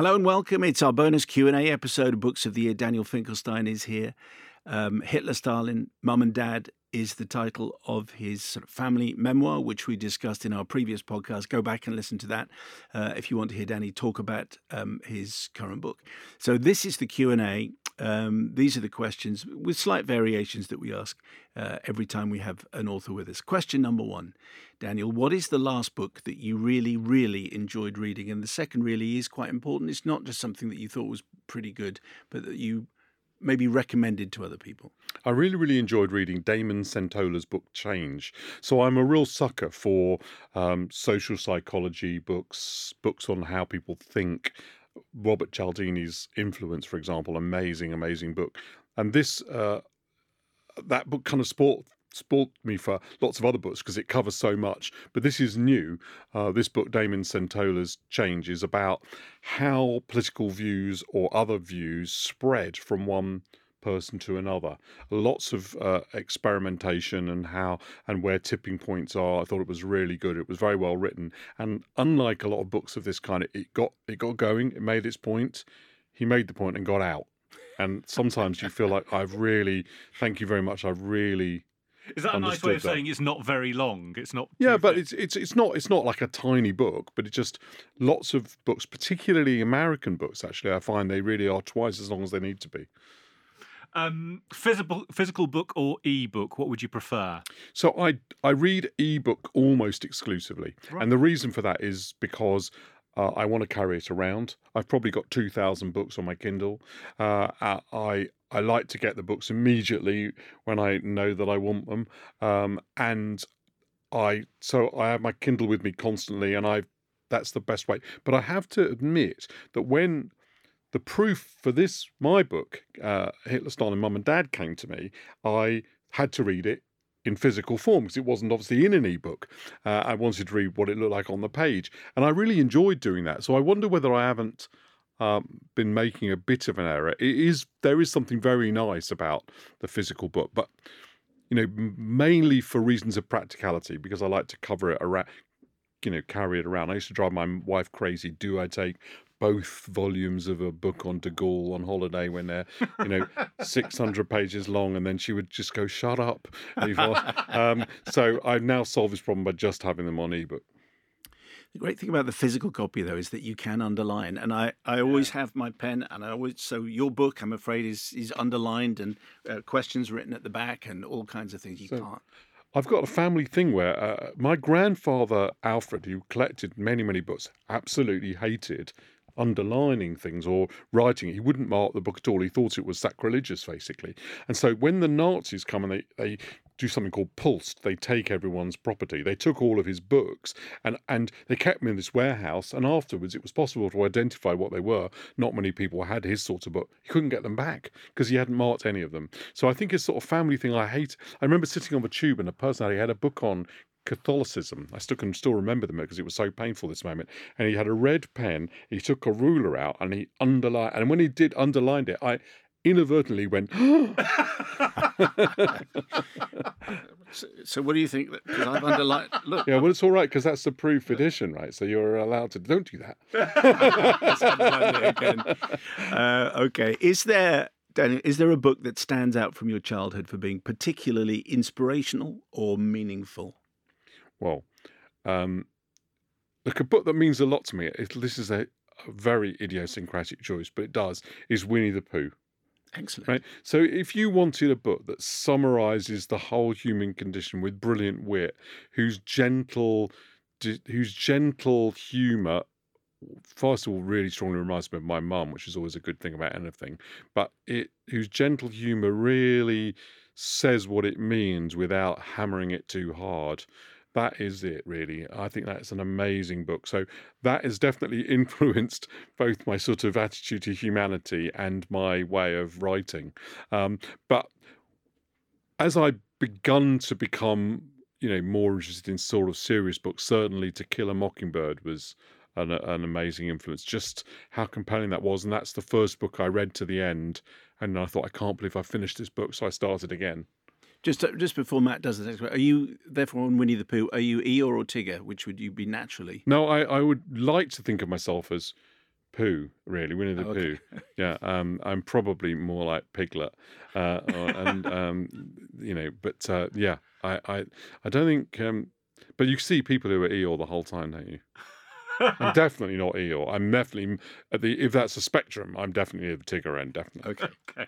Hello and welcome. It's our bonus Q&A episode of Books of the Year. Daniel Finkelstein is here. Um, Hitler, Stalin, Mum and Dad is the title of his family memoir, which we discussed in our previous podcast. Go back and listen to that uh, if you want to hear Danny talk about um, his current book. So this is the Q&A. Um, these are the questions with slight variations that we ask uh, every time we have an author with us. Question number one, Daniel, what is the last book that you really, really enjoyed reading? And the second really is quite important. It's not just something that you thought was pretty good, but that you maybe recommended to other people? I really, really enjoyed reading Damon Centola's book Change. So I'm a real sucker for um, social psychology books, books on how people think. Robert Cialdini's Influence, for example, amazing, amazing book. And this, uh, that book kind of sport spoiled me for lots of other books because it covers so much. But this is new. Uh, this book, Damon Centola's Change, is about how political views or other views spread from one person to another. Lots of uh, experimentation and how and where tipping points are. I thought it was really good. It was very well written, and unlike a lot of books of this kind, it got it got going. It made its point. He made the point and got out. And sometimes you feel like I've really, thank you very much. I've really is that a nice way of that. saying it's not very long? It's not. Yeah, but it's it's it's not it's not like a tiny book, but it's just lots of books, particularly American books. Actually, I find they really are twice as long as they need to be. Um, physical physical book or e-book? What would you prefer? So I I read e-book almost exclusively, right. and the reason for that is because uh, I want to carry it around. I've probably got 2,000 books on my Kindle. Uh, I I like to get the books immediately when I know that I want them. Um, and I so I have my Kindle with me constantly, and I that's the best way. But I have to admit that when the proof for this my book, uh, Hitler, Stalin, Mum and Dad, came to me, I had to read it in physical form because it wasn't obviously in an ebook. Uh, I wanted to read what it looked like on the page, and I really enjoyed doing that. So I wonder whether I haven't um, been making a bit of an error. It is there is something very nice about the physical book, but you know, mainly for reasons of practicality because I like to cover it around, you know, carry it around. I used to drive my wife crazy. Do I take both volumes of a book on De Gaulle on holiday when they're, you know, 600 pages long, and then she would just go, shut up. um, so I've now solved this problem by just having them on ebook. The great thing about the physical copy, though, is that you can underline, and I, I always have my pen, and I always so your book, I'm afraid, is is underlined and uh, questions written at the back and all kinds of things you so, can't. I've got a family thing where uh, my grandfather Alfred, who collected many many books, absolutely hated underlining things or writing. He wouldn't mark the book at all. He thought it was sacrilegious, basically. And so when the Nazis come and they, they do something called pulsed, they take everyone's property. They took all of his books and, and they kept them in this warehouse. And afterwards, it was possible to identify what they were. Not many people had his sort of book. He couldn't get them back because he hadn't marked any of them. So I think it's sort of family thing I hate. I remember sitting on the tube and a person had a book on Catholicism. I still can still remember them because it was so painful this moment. And he had a red pen. He took a ruler out and he underlined. And when he did underlined it, I inadvertently went. so, so, what do you think? Because I've underlined. Look. Yeah, well, it's all right because that's the proof edition, right? So you're allowed to. Don't do that. uh, okay. Is there Daniel, is there a book that stands out from your childhood for being particularly inspirational or meaningful? Well, um, look, a book that means a lot to me. It, this is a, a, very idiosyncratic choice, but it does. Is Winnie the Pooh. Excellent. Right. So, if you wanted a book that summarizes the whole human condition with brilliant wit, whose gentle, whose gentle humor first of all really strongly reminds me of my mum, which is always a good thing about anything. But it whose gentle humour really says what it means without hammering it too hard. That is it, really. I think that's an amazing book. So that has definitely influenced both my sort of attitude to humanity and my way of writing. Um, but as I begun to become, you know, more interested in sort of serious books, certainly To Kill a Mockingbird was an, an amazing influence. Just how compelling that was, and that's the first book I read to the end, and I thought I can't believe I finished this book, so I started again. Just uh, just before Matt does the next one, are you therefore on Winnie the Pooh? Are you Eeyore or Tigger? Which would you be naturally? No, I, I would like to think of myself as Pooh, really, Winnie the Oh, okay. Pooh. Yeah, um, I'm probably more like Piglet, uh, or- and um, you know, but uh, yeah, I, I, I don't think. Um, but you see people who are Eeyore the whole time, don't you? I'm definitely not Eeyore. I'm definitely at the. If that's a spectrum, I'm definitely at the Tigger end. Definitely. Okay. Okay.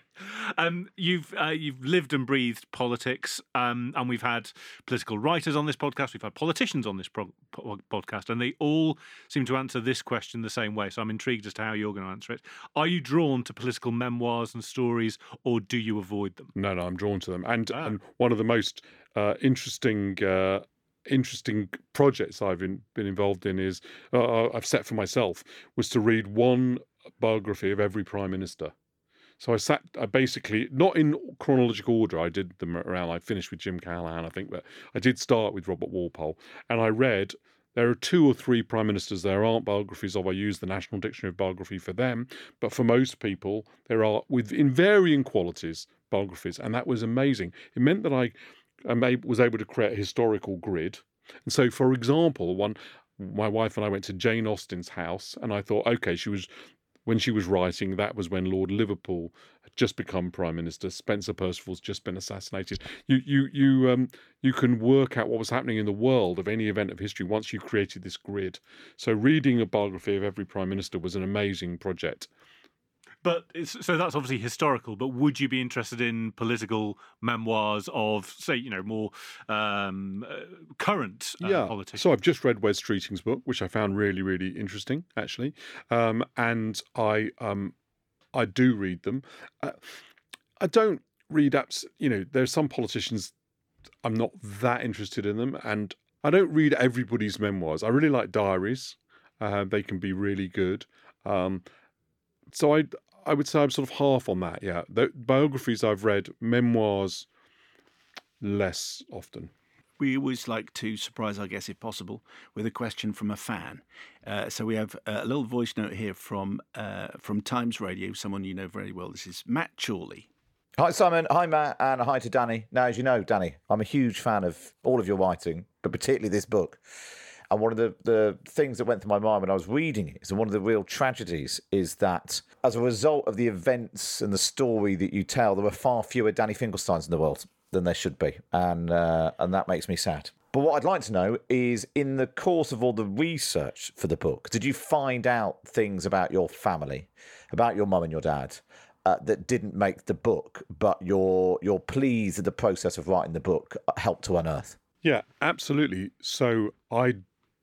Um, you've uh, you've lived and breathed politics, um, and we've had political writers on this podcast. We've had politicians on this pro- po- podcast, and they all seem to answer this question the same way. So I'm intrigued as to how you're going to answer it. Are you drawn to political memoirs and stories, or do you avoid them? No, no, I'm drawn to them. And Ah. and one of the most uh, interesting uh, interesting projects I've been, been involved in is uh, I've set for myself was to read one biography of every prime minister. So I sat, I basically not in chronological order. I did them around. I finished with Jim Callaghan, I think, but I did start with Robert Walpole, and I read. There are two or three prime ministers there aren't biographies of. I use the National Dictionary of Biography for them, but for most people, there are, with in varying qualities, biographies, and that was amazing. It meant that I was able to create a historical grid. And so, for example, one my wife and I went to Jane Austen's house, and I thought, okay, she was when she was writing, that was when Lord Liverpool had just become prime minister. Spencer Perceval's just been assassinated. You you you um you can work out what was happening in the world of any event of history once you created this grid. So reading a biography of every prime minister was an amazing project. But it's, so that's obviously historical. But would you be interested in political memoirs of, say, you know, more um, uh, current uh, yeah. politicians? So I've just read Wes Streeting's book, which I found really, really interesting, actually. Um, and I um, I do read them. Uh, I don't read apps. You know, there's some politicians I'm not that interested in them, and I don't read everybody's memoirs. I really like diaries. Uh, they can be really good. Um, so I I would say I'm sort of half on that. Yeah, the biographies I've read, memoirs less often. We always like to surprise our guests, if possible, with a question from a fan. Uh, so we have a little voice note here from uh, from Times Radio, someone you know very well. This is Matt Chorley. Hi, Simon. Hi, Matt. And hi to Danny. Now, as you know, Danny, I'm a huge fan of all of your writing, but particularly this book. And one of the, the things that went through my mind when I was reading it is one of the real tragedies is that as a result of the events and the story that you tell, there are far fewer Danny Finkelsteins in the world than there should be. And, uh, and that makes me sad. But what I'd like to know is in the course of all the research for the book, did you find out things about your family, about your mum and your dad? uh, that didn't make the book, but your your pleas in the process of writing the book helped to unearth. Yeah, absolutely. So I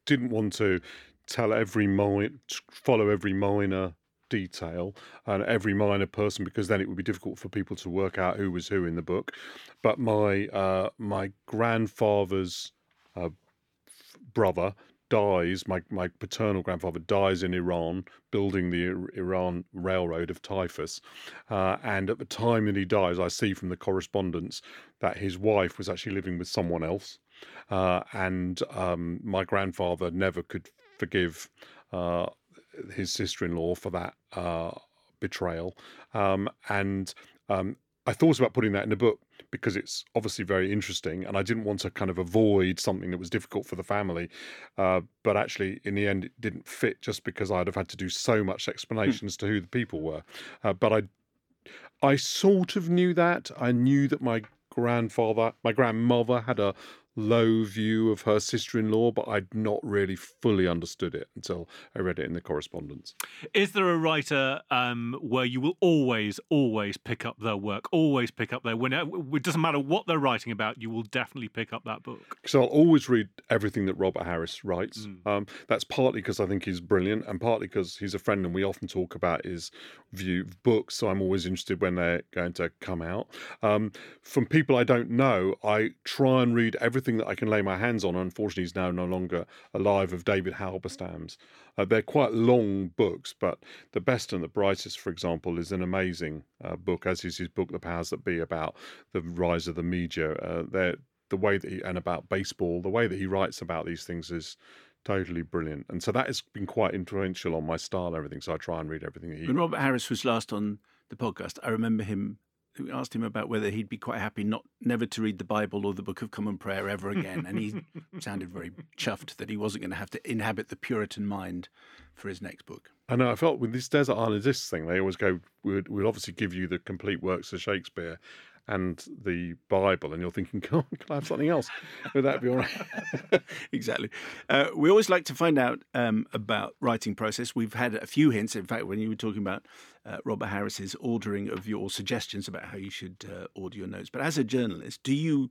didn't want to tell every minor, follow every minor detail and every minor person because then it would be difficult for people to work out who was who in the book. But my uh, my grandfather's uh, brother dies. My my paternal grandfather dies in Iran, building the Ir- Iran railroad of typhus. Uh, and at the time that he dies, I see from the correspondence that his wife was actually living with someone else. Uh, and um, my grandfather never could forgive uh, his sister-in-law for that uh, betrayal. Um, and um, I thought about putting that in the book because it's obviously very interesting, and I didn't want to kind of avoid something that was difficult for the family. Uh, but actually, in the end, it didn't fit just because I'd have had to do so much explanations to who the people were. Uh, but I, I sort of knew that. I knew that my grandfather, my grandmother had a low view of her sister-in-law, but I'd not really fully understood it until I read it in the correspondence. Is there a writer um, where you will always, always pick up their work, always pick up their when it doesn't matter what they're writing about, you will definitely pick up that book. So I'll always read everything that Robert Harris writes. Mm. Um, that's partly because I think he's brilliant, and partly because he's a friend, and we often talk about his view of books. So I'm always interested when they're going to come out. Um, from people I don't know, I try and read everything that I can lay my hands on. Unfortunately, is now no longer alive. Of David Halberstam's, uh, they're quite long books, but the best and the brightest, for example, is an amazing uh, book, as is his book, The Powers That Be, about the rise of the media. Uh, the way that he and about baseball, the way that he writes about these things is totally brilliant. And so that has been quite influential on my style and everything. So I try and read everything he. When Robert Harris was last on the podcast, I remember him we asked him about whether he'd be quite happy not never to read the Bible or the Book of Common Prayer ever again, and he sounded very chuffed that he wasn't going to have to inhabit the Puritan mind for his next book. I know. I felt with this Desert Islandist thing, they always go, "We'll, obviously give you the complete works of Shakespeare." And the Bible, and you're thinking, "Can I have something else? Would that be all right?" exactly. Uh, we always like to find out um, about writing process. We've had a few hints. In fact, when you were talking about uh, Robert Harris's ordering of your suggestions about how you should uh, order your notes, but as a journalist, do you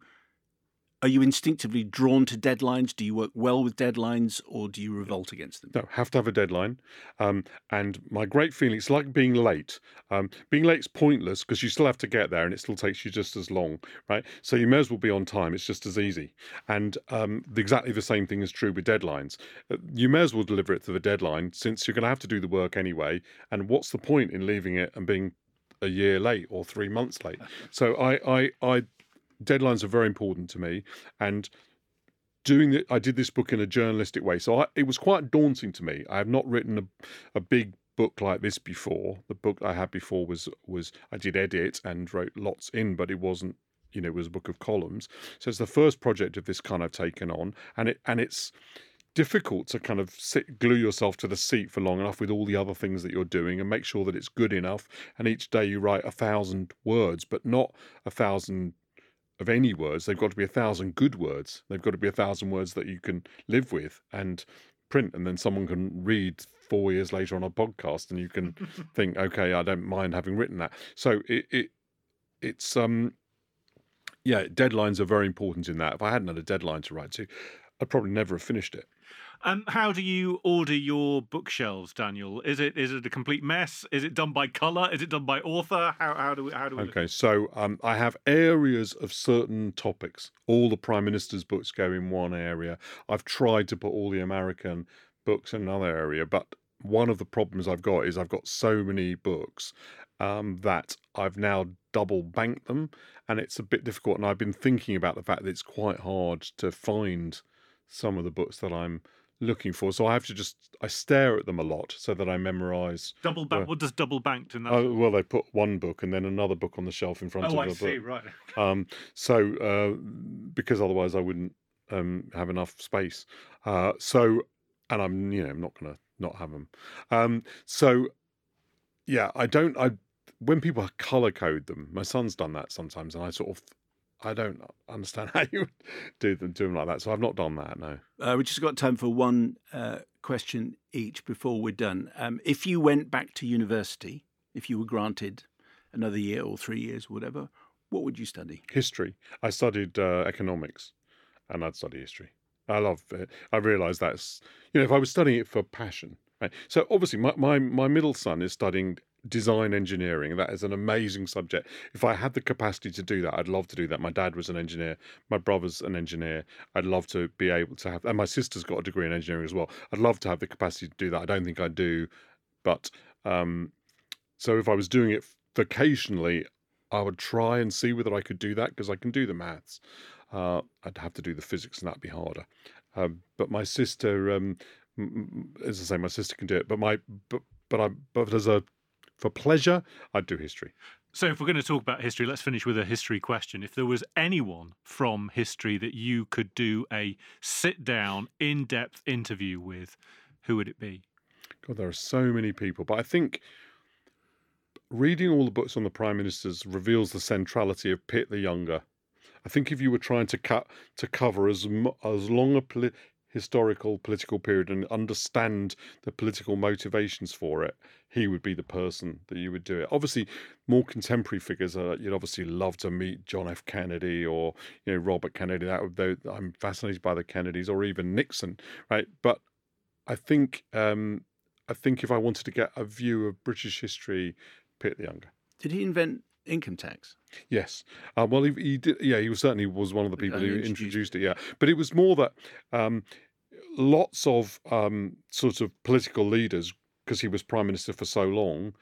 are you instinctively drawn to deadlines? Do you work well with deadlines, or do you revolt against them? No, have to have a deadline. Um, and my great feeling, it's like being late. Um, being late is pointless because you still have to get there, and it still takes you just as long, right? So you may as well be on time. It's just as easy. And um, exactly the same thing is true with deadlines. Uh, you may as well deliver it to the deadline since you're going to have to do the work anyway. And what's the point in leaving it and being a year late or three months late? So I, I, I deadlines are very important to me, and doing it, I did this book in a journalistic way, so I, it was quite daunting to me. I have not written a, a big book like this before. The book I had before was was I did edit and wrote lots in, but it wasn't you know it was a book of columns. So it's the first project of this kind I've taken on, and it and it's difficult to kind of sit, glue yourself to the seat for long enough with all the other things that you're doing and make sure that it's good enough. And each day you write a thousand words, but not a thousand of any words. They've got to be a thousand good words. They've got to be a thousand words that you can live with and print, and then someone can read four years later on a podcast, and you can think, okay, I don't mind having written that. So it, it it's um yeah, deadlines are very important in that. If I hadn't had a deadline to write to, I'd probably never have finished it. Um, how do you order your bookshelves, Daniel? Is it is it a complete mess? Is it done by color? Is it done by author? How how do we how do we? Okay, so um, I have areas of certain topics. All the prime minister's books go in one area. I've tried to put all the American books in another area, but one of the problems I've got is I've got so many books um, that I've now double banked them, and it's a bit difficult. And I've been thinking about the fact that it's quite hard to find some of the books that I'm looking for. So I have to just I stare at them a lot so that I memorize. Double bank. what does double banked in that? Oh, well, they put one book and then another book on the shelf in front oh, of the book. Oh, I see, book. right. Um, so uh, because otherwise I wouldn't um, have enough space. Uh, so and I'm you know I'm not to not have them. Um, so yeah, I don't. I when people color code them, my son's done that sometimes, and I sort of I don't understand how you do them, do them like that. So I've not done that. No. Uh, we just got time for one uh, question each before we're done. Um, if you went back to university, if you were granted another year or three years, or whatever, what would you study? History. I studied uh, economics, and I'd study history. I love it. I realise that's you know if I was studying it for passion. Right. So obviously, my, my, my middle son is studying design engineering. That is an amazing subject. If I had the capacity to do that, I'd love to do that. My dad was an engineer. My brother's an engineer. I'd love to be able to have, and my sister's got a degree in engineering as well. I'd love to have the capacity to do that. I don't think I do, but um, so if I was doing it vocationally, I would try and see whether I could do that because I can do the maths. Uh, I'd have to do the physics, and that'd be harder. Um, but my sister, um, as I say, my sister can do it. But my, but but I, but as a for pleasure, I'd do history. So, if we're going to talk about history, let's finish with a history question. If there was anyone from history that you could do a sit down, in depth interview with, who would it be? God, there are so many people. But I think reading all the books on the prime ministers reveals the centrality of Pitt the Younger. I think if you were trying to cut to cover as as long a poli- historical political period and understand the political motivations for it, he would be the person that you would do it. Obviously, more contemporary figures, you'd obviously love to meet John F. Kennedy or you know Robert Kennedy. That would I'm fascinated by the Kennedys or even Nixon, right? But I think um, I think if I wanted to get a view of British history, Pitt the Younger. Did he invent income tax? Yes. Uh, well, he, he, did. Yeah, he was certainly was one of the people who introduced, introduced it. Yeah, but it was more that um, lots of um, sort of political leaders, because he was prime minister for so long,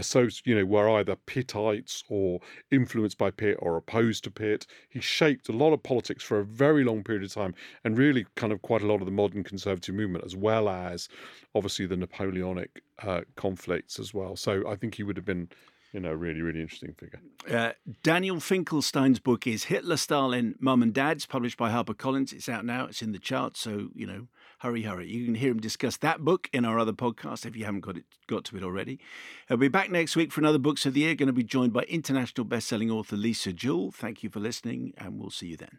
so you know were either Pittites or influenced by Pitt or opposed to Pitt. He shaped a lot of politics for a very long period of time, and really kind of quite a lot of the modern conservative movement, as well as obviously the Napoleonic uh, conflicts as well. So I think he would have been you know, really, really interesting figure. Uh, Daniel Finkelstein's book is Hitler, Stalin, Mum and Dad's, published by HarperCollins. It's out now. It's in the charts, so you know, hurry, hurry. You can hear him discuss that book in our other podcast if you haven't got it got to it already. I'll be back next week for another Books of the Year. Going to be joined by international best-selling author Lisa Jewell. Thank you for listening, and we'll see you then.